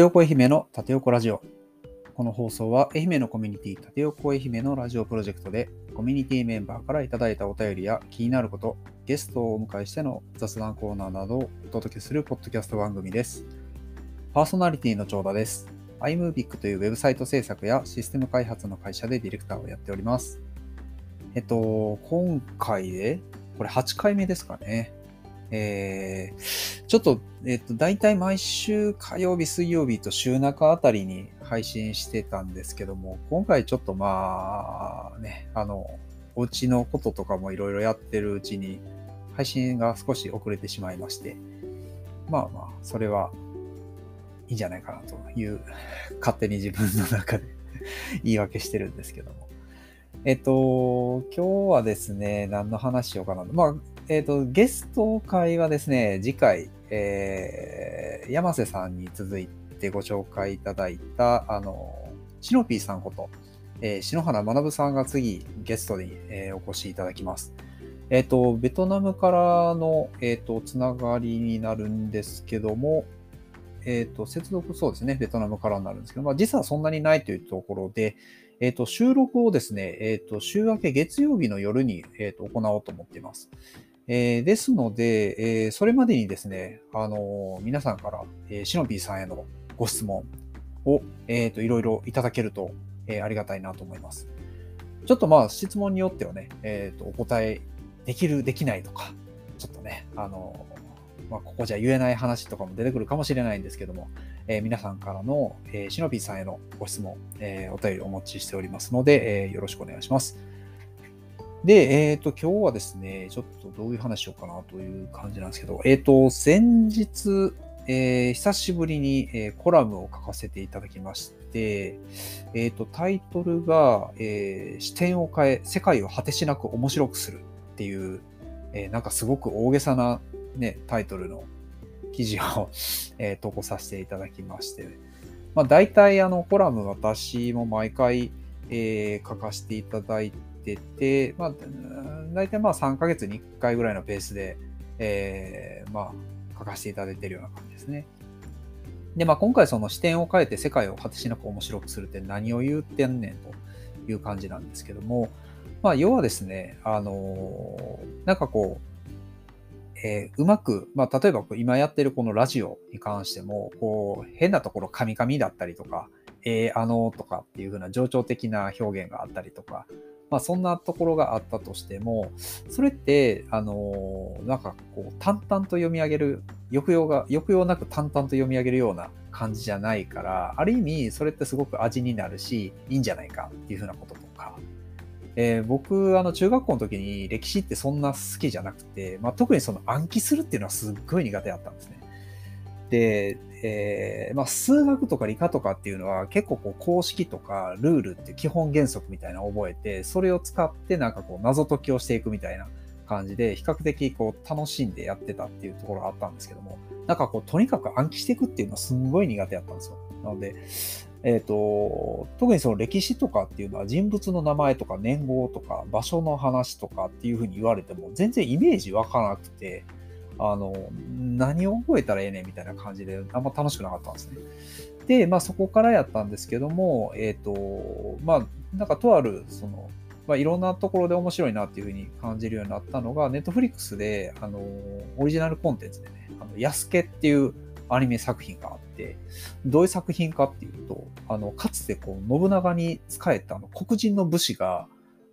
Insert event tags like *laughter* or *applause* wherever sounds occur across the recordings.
横愛媛の縦横ラジオ。この放送は愛媛のコミュニティ縦横愛媛のラジオプロジェクトでコミュニティメンバーからいただいたお便りや気になること、ゲストをお迎えしての雑談コーナーなどをお届けするポッドキャスト番組です。パーソナリティの長田です。iMovic というウェブサイト制作やシステム開発の会社でディレクターをやっております。えっと、今回で、これ8回目ですかね。えー、ちょっと、えっと、大体毎週火曜日、水曜日と週中あたりに配信してたんですけども、今回ちょっとまあ、ね、あの、お家のこととかもいろいろやってるうちに、配信が少し遅れてしまいまして、まあまあ、それはいいんじゃないかなという、勝手に自分の中で *laughs* 言い訳してるんですけども。えっと、今日はですね、何の話しようかな。まあ、えっ、ー、と、ゲスト会はですね、次回、えー、山瀬さんに続いてご紹介いただいた、あの、シノピーさんこと、えー、篠原学さんが次、ゲストに、えー、お越しいただきます。えっ、ー、と、ベトナムからの、えっ、ー、と、つながりになるんですけども、えっ、ー、と、接続そうですね、ベトナムからになるんですけど、まあ、実はそんなにないというところで、えっ、と、収録をですね、えっ、と、週明け月曜日の夜に、えっ、と、行おうと思っています。えー、ですので、えー、それまでにですね、あのー、皆さんから、えー、シノピーさんへのご質問を、えっ、と、いろいろいただけると、えありがたいなと思います。ちょっとまあ、質問によってはね、えっ、と、お答えできる、できないとか、ちょっとね、あのまあ、ここじゃ言えない話とかも出てくるかもしれないんですけども、え皆さんからの、えシノピーさんへのご質問、えお便りお持ちしておりますので、えよろしくお願いします。で、えっ、ー、と、今日はですね、ちょっとどういう話しようかなという感じなんですけど、えっ、ー、と、先日、えー、久しぶりに、えコラムを書かせていただきまして、えっ、と、タイトルが、え視点を変え、世界を果てしなく面白くするっていう、えなんかすごく大げさな、ね、タイトルの記事を *laughs* え投稿させていただきまして、まあ、大体あのコラム私も毎回、え書かせていただいてて、て、まあ、大体まあ3ヶ月に1回ぐらいのペースで、えー、まあ、書かせていただいているような感じですね。で、まあ今回その視点を変えて世界を果てしなく面白くするって何を言ってんねんという感じなんですけども、まあ要はですね、あのー、なんかこう、えー、うまく、まあ、例えば今やってるこのラジオに関しても、こう、変なところ、カミカミだったりとか、えー、あのとかっていう風な情緒的な表現があったりとか、まあそんなところがあったとしても、それって、あのなんかこう淡々と読み上げる、抑揚が、抑揚なく淡々と読み上げるような感じじゃないから、ある意味それってすごく味になるし、いいんじゃないかっていうふうなこととか、えー、僕、あの、中学校の時に歴史ってそんな好きじゃなくて、まあ、特にその暗記するっていうのはすっごい苦手だったんですね。で、えー、まあ、数学とか理科とかっていうのは結構こう公式とかルールって基本原則みたいなのを覚えて、それを使ってなんかこう謎解きをしていくみたいな感じで、比較的こう楽しんでやってたっていうところがあったんですけども、なんかこうとにかく暗記していくっていうのはすんごい苦手だったんですよ。なので、えっ、ー、と、特にその歴史とかっていうのは人物の名前とか年号とか場所の話とかっていうふうに言われても全然イメージわからなくて、あの、何を覚えたらええねんみたいな感じで、あんま楽しくなかったんですね。で、まあそこからやったんですけども、えっ、ー、と、まあ、なんかとある、その、まあ、いろんなところで面白いなっていうふうに感じるようになったのが、ネットフリックスで、あの、オリジナルコンテンツでね、あの、ヤスケっていうアニメ作品があって、どういう作品かっていうと、あの、かつてこう、信長に仕えたあの黒人の武士が、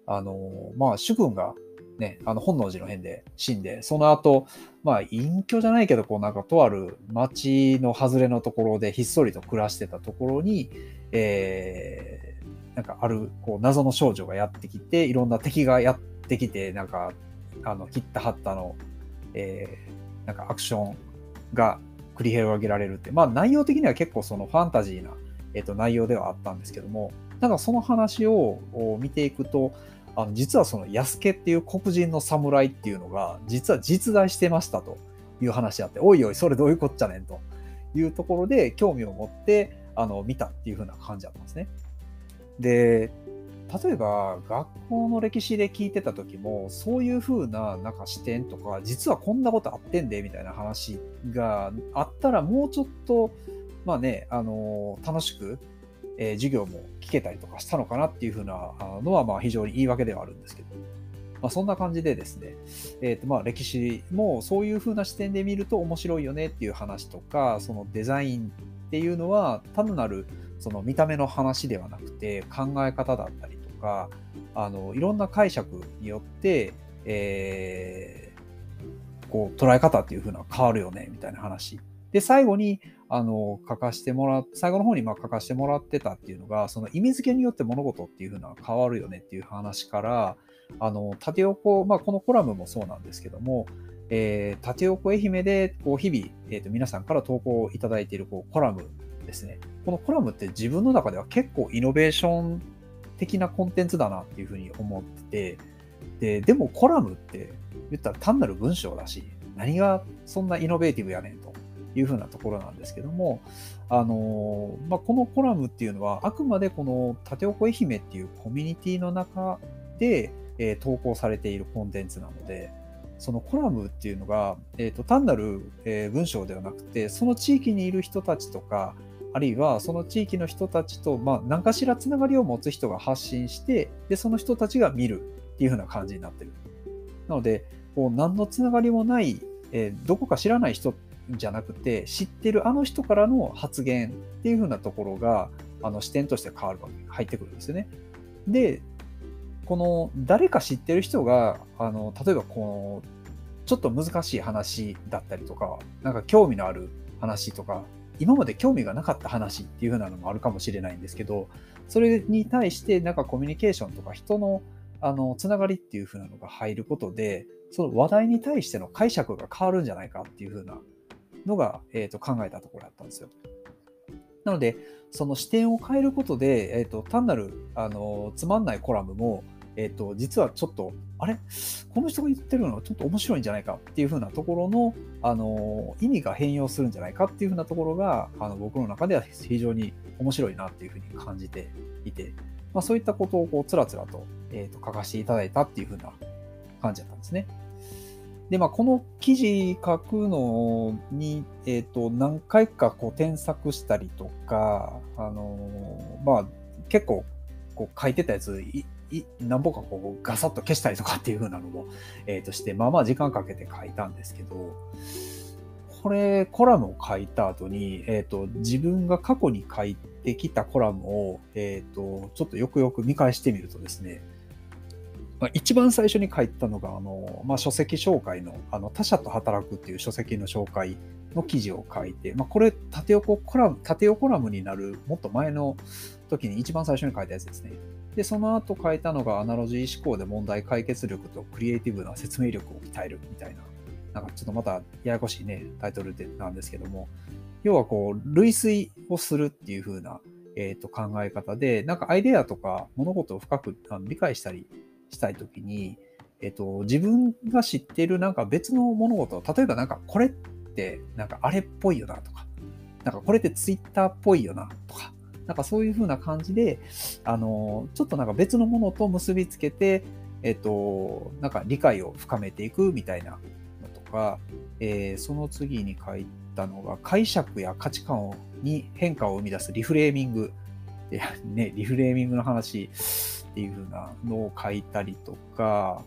あの、まあ、主軍がね、あの本能寺の変で死んで、その後、まあ隠居じゃないけど、こうなんかとある町の外れのところでひっそりと暮らしてたところに、えー、なんかあるこう謎の少女がやってきて、いろんな敵がやってきて、なんか、あの、切ったはったの、えー、なんかアクションが繰り広げられるって、まあ内容的には結構そのファンタジーな、えっ、ー、と内容ではあったんですけども、なんかその話を見ていくと、あの実はその安家っていう黒人の侍っていうのが実は実在してましたという話あっておいおいそれどういうこっちゃねんというところで興味を持ってあの見たっていう風な感じだったんですね。で例えば学校の歴史で聞いてた時もそういう風ななんか視点とか実はこんなことあってんでみたいな話があったらもうちょっとまあね、あの楽しく、えー、授業も聞けたりとかしたのかなっていうふうなのは、まあ非常に言い訳ではあるんですけど、まあ、そんな感じでですね、えーとまあ、歴史もそういうふうな視点で見ると面白いよねっていう話とか、そのデザインっていうのは単なるその見た目の話ではなくて考え方だったりとか、あのいろんな解釈によって、えー、こう捉え方っていう風な変わるよねみたいな話。で、最後にあの書かしてもらっ最後の方にまあ書かせてもらってたっていうのが、その意味付けによって物事っていう風な変わるよねっていう話から、あの縦横、まあ、このコラムもそうなんですけども、えー、縦横愛媛でこう日々、えー、と皆さんから投稿いただいているこうコラムですね。このコラムって自分の中では結構イノベーション的なコンテンツだなっていうふうに思ってて、で、でもコラムって言ったら単なる文章だし、何がそんなイノベーティブやねんというふうなところなんですけども、あのまあ、このコラムっていうのはあくまでこの縦横愛媛っていうコミュニティの中で、えー、投稿されているコンテンツなので、そのコラムっていうのが、えーと、単なる、えー、文章ではなくて、その地域にいる人たちとか、あるいはその地域の人たちと、まあ、何かしらつながりを持つ人が発信して、で、その人たちが見るっていう風な感じになってる。なので、こう何のつながりもない、えー、どこか知らない人じゃなくて、知ってるあの人からの発言っていう風なところが、あの視点として変わるわけ、入ってくるんですよね。で、この誰か知ってる人が、あの例えばこのちょっと難しい話だったりとか、なんか興味のある話とか、今まで興味がなかった話っていう風なのもあるかもしれないんですけど、それに対してなんかコミュニケーションとか人のあのつながりっていう風なのが入ることで、その話題に対しての解釈が変わるんじゃないかっていう風なのが、えー、と考えたところだったんですよ。なので、その視点を変えることで、えー、と単なるあのつまんないコラムも、え、ー、と、実はちょっと、あれ？この人が言ってるのはちょっと面白いんじゃないかっていうふうなところの、あの、意味が変容するんじゃないかっていうふうなところが、あの、僕の中では非常に面白いなっていうふうに感じていて、まあそういったことをこう、つらつらと、え、ー、と、書かせていただいたっていうふうな感じだったんですね。で、まあ、この記事書くのに、えっ、ー、と、何回かこう添削したりとか、あのまあ、結構、こう書いてたやついい何本かこうガサッと消したりとかっていう風なのも、えー、として、まあまあ時間かけて書いたんですけど、これ、コラムを書いた後に、えっ、ー、と、自分が過去に書いてきたコラムを、えっ、ー、と、ちょっとよくよく見返してみるとですね、まあ、一番最初に書いたのが、あの、まあ、書籍紹介の、あの、他者と働くっていう書籍の紹介の記事を書いて、まあ、これ、縦横コラム、縦横コラムになる、もっと前の時に一番最初に書いたやつですね。で、その後書いたのがアナロジー思考で問題解決力とクリエイティブな説明力を鍛えるみたいな、なんかちょっとまたややこしいね、タイトルでなんですけども、要はこう、類推をするっていう風な、えー、と考え方で、なんかアイデアとか物事を深くあの理解したりしたいときに、えっ、と、自分が知ってるなんか別の物事、例えばなんかこれってなんかあれっぽいよなとか、なんかこれってツイッターっぽいよなとか、なんかそういう風な感じで、あの、ちょっとなんか別のものと結びつけて、えっと、なんか理解を深めていくみたいなのとか、えー、その次に書いたのが、解釈や価値観に変化を生み出すリフレーミング。でね、リフレーミングの話っていう風なのを書いたりとか、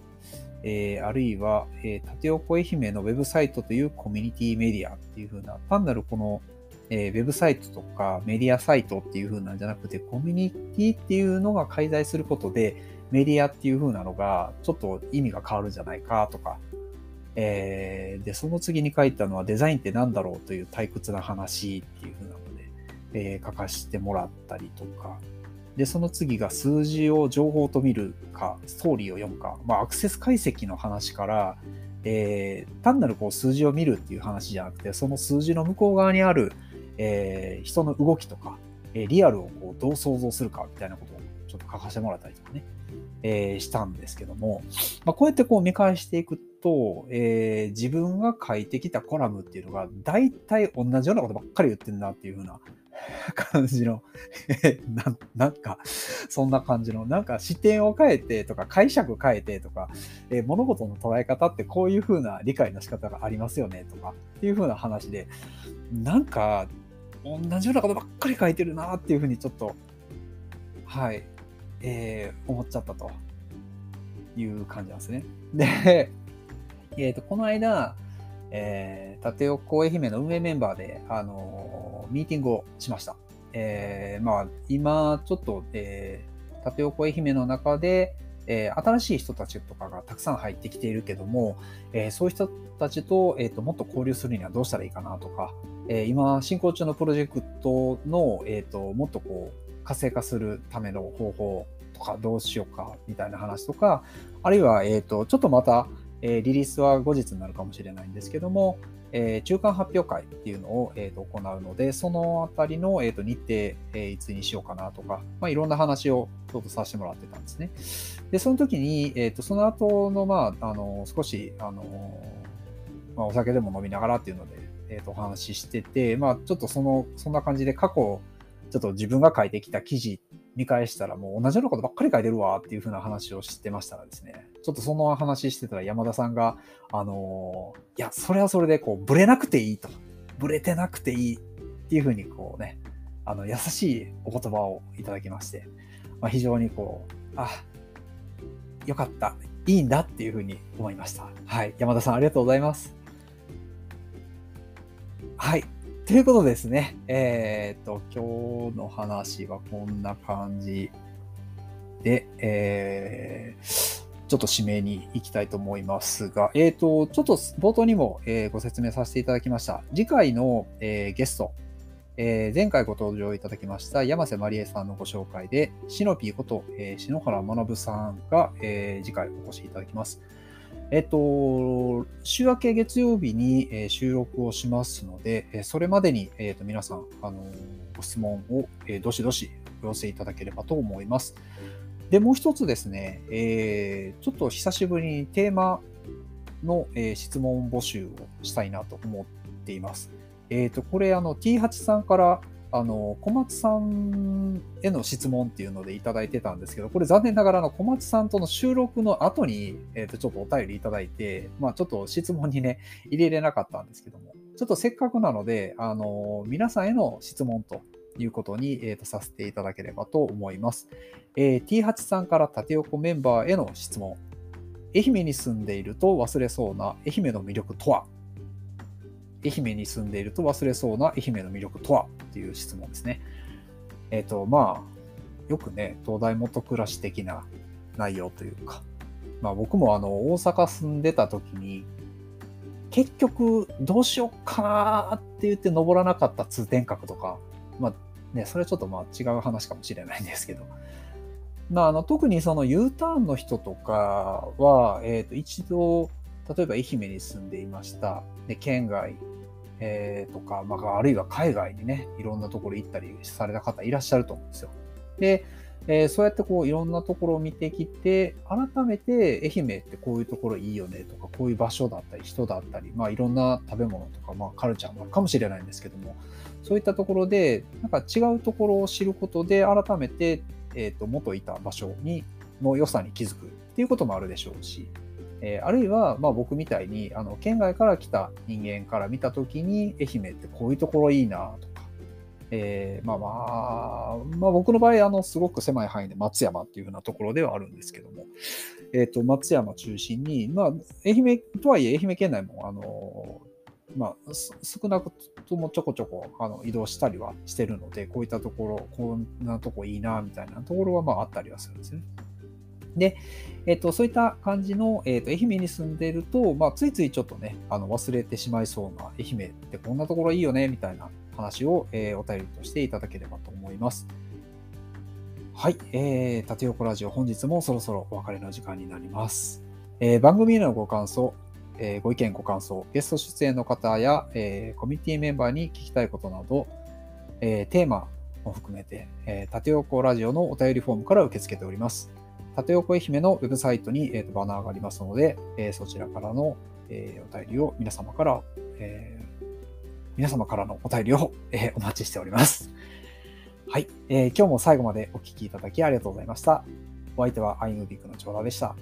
えー、あるいは、えー、縦横愛媛のウェブサイトというコミュニティメディアっていう風な、単なるこのえー、ウェブサイトとかメディアサイトっていう風なんじゃなくて、コミュニティっていうのが介在することで、メディアっていう風なのがちょっと意味が変わるんじゃないかとか、えー、で、その次に書いたのはデザインって何だろうという退屈な話っていう風なので、えー、書かせてもらったりとか、で、その次が数字を情報と見るか、ストーリーを読むか、まあ、アクセス解析の話から、えー、単なるこう数字を見るっていう話じゃなくて、その数字の向こう側にあるえー、人の動きとか、えリアルをこうどう想像するかみたいなことをちょっと書かせてもらったりとかね、えー、したんですけども、まあ、こうやってこう見返していくと、えー、自分が書いてきたコラムっていうのが大体同じようなことばっかり言ってるなっていう風な感じのな、なんか、そんな感じの、なんか視点を変えてとか解釈変えてとか、えー、物事の捉え方ってこういう風な理解の仕方がありますよねとかっていう風な話で、なんか同じようなことばっかり書いてるなっていうふうにちょっと、はい、えー、思っちゃったという感じなんですね。で、えっ、ー、と、この間、えー、縦横愛媛の運営メンバーで、あのー、ミーティングをしました。えー、まあ、今、ちょっと、えー、縦横愛媛の中で、えー、新しい人たちとかがたくさん入ってきているけども、えー、そういう人たちと,、えーと、もっと交流するにはどうしたらいいかなとか、えー、今進行中のプロジェクトの、えーと、もっとこう活性化するための方法とかどうしようかみたいな話とか、あるいは、えーとちょっとまた、えリリースは後日になるかもしれないんですけども、えー、中間発表会っていうのを、えー、と行うので、そのあたりの、えー、と日程、えー、いつにしようかなとか、まあ、いろんな話をちょっとさせてもらってたんですね。で、その時に、えー、とその後の、まあ、あの少し、あのまあ、お酒でも飲みながらっていうので、えー、とお話ししてて、まあ、ちょっとその、そんな感じで過去、ちょっと自分が書いてきた記事見返したらもう同じようなことばっかり書いてるわっていう風な話をしてましたらですね、ちょっとその話してたら山田さんが、あのー、いや、それはそれでこう、ブレなくていいと。ブレてなくていいっていう風にこうね、あの、優しいお言葉をいただきまして、まあ、非常にこう、あ、よかった。いいんだっていう風に思いました。はい。山田さんありがとうございます。はい。ということですね。えっ、と、今日の話はこんな感じで、えー、ちょっと指名に行きたいと思いますが、えっ、と、ちょっと冒頭にも、えー、ご説明させていただきました。次回の、えー、ゲスト、えー、前回ご登場いただきました山瀬まりえさんのご紹介で、シノピーこと、えー、篠原学さんが、えー、次回お越しいただきます。えっと、週明け月曜日に、え収録をしますので、えそれまでに、えっと、皆さん、あのご質問を、えどしどしお寄せいただければと思います。で、もう一つですね、えー、ちょっと久しぶりにテーマの、え、質問募集をしたいなと思っています。えっ、ー、と、これ、あの、T8 さんからあの、小松さんへの質問っていうのでいただいてたんですけど、これ残念ながらの小松さんとの収録の後に、えっ、ー、と、ちょっとお便りいただいて、まあちょっと質問にね、入れれなかったんですけども、ちょっとせっかくなので、あの、皆さんへの質問ということに、えーと、させていただければと思います。えー、T8 さんから縦横メンバーへの質問。愛媛に住んでいると忘れそうな愛媛の魅力とは？愛媛に住んでいると忘れそうな愛媛の魅力とは？っていう質問ですね。えっ、ー、と、まあ、よくね、東大元暮らし的な内容というか、まあ僕もあの、大阪住んでた時に、結局どうしようかなって言って登らなかった通天閣とか、まあね、それはちょっとまあ違う話かもしれないんですけど、まあ、あの特にその U ターンの人とかは、えー、と一度例えば愛媛に住んでいました。で県外、えー、とか、まあ、あるいは海外にね、いろんなところ行ったりされた方いらっしゃると思うんですよ。で、えー、そうやってこういろんなところを見てきて、改めて愛媛ってこういうところいいよねとか、こういう場所だったり人だったり、まあいろんな食べ物とか、まあカルチャーもあるかもしれないんですけども、そういったところで、なんか違うところを知ることで、改めて、えっ、ー、と、元いた場所に、の良さに気づくっていうこともあるでしょうし、えー、あるいは、まあ、僕みたいにあの県外から来た人間から見た時に愛媛ってこういうところいいなとか、えー、まあまあ、まあ、僕の場合あのすごく狭い範囲で松山っていうようなところではあるんですけども、えー、と松山中心に、まあ、愛媛とはいえ愛媛県内もあのまあ、少なくともちょこちょこあの移動したりはしてるので、こういったところ、こんなとこいいな、みたいなところはまああったりはするんですね。で、えっと、そういった感じの、えっと、愛媛に住んでいると、まあ、ついついちょっとね、あの忘れてしまいそうな愛媛ってこんなところいいよね、みたいな話を、えー、お便りとしていただければと思います。はい、えー、縦横ラジオ本日もそろそろお別れの時間になります。えー、番組へのご感想、えー、ご意見ご感想、ゲスト出演の方や、えー、コミュニティメンバーに聞きたいことなど、えー、テーマも含めて、えー、縦横ラジオのお便りフォームから受け付けております。縦横愛媛のウェブサイトに、えー、とバナーがありますので、えー、そちらからの、えー、お便りを皆様から、えー、皆様からのお便りを、えー、お待ちしております。はい、えー。今日も最後までお聴きいただきありがとうございました。お相手はアイムビッグの長田でした。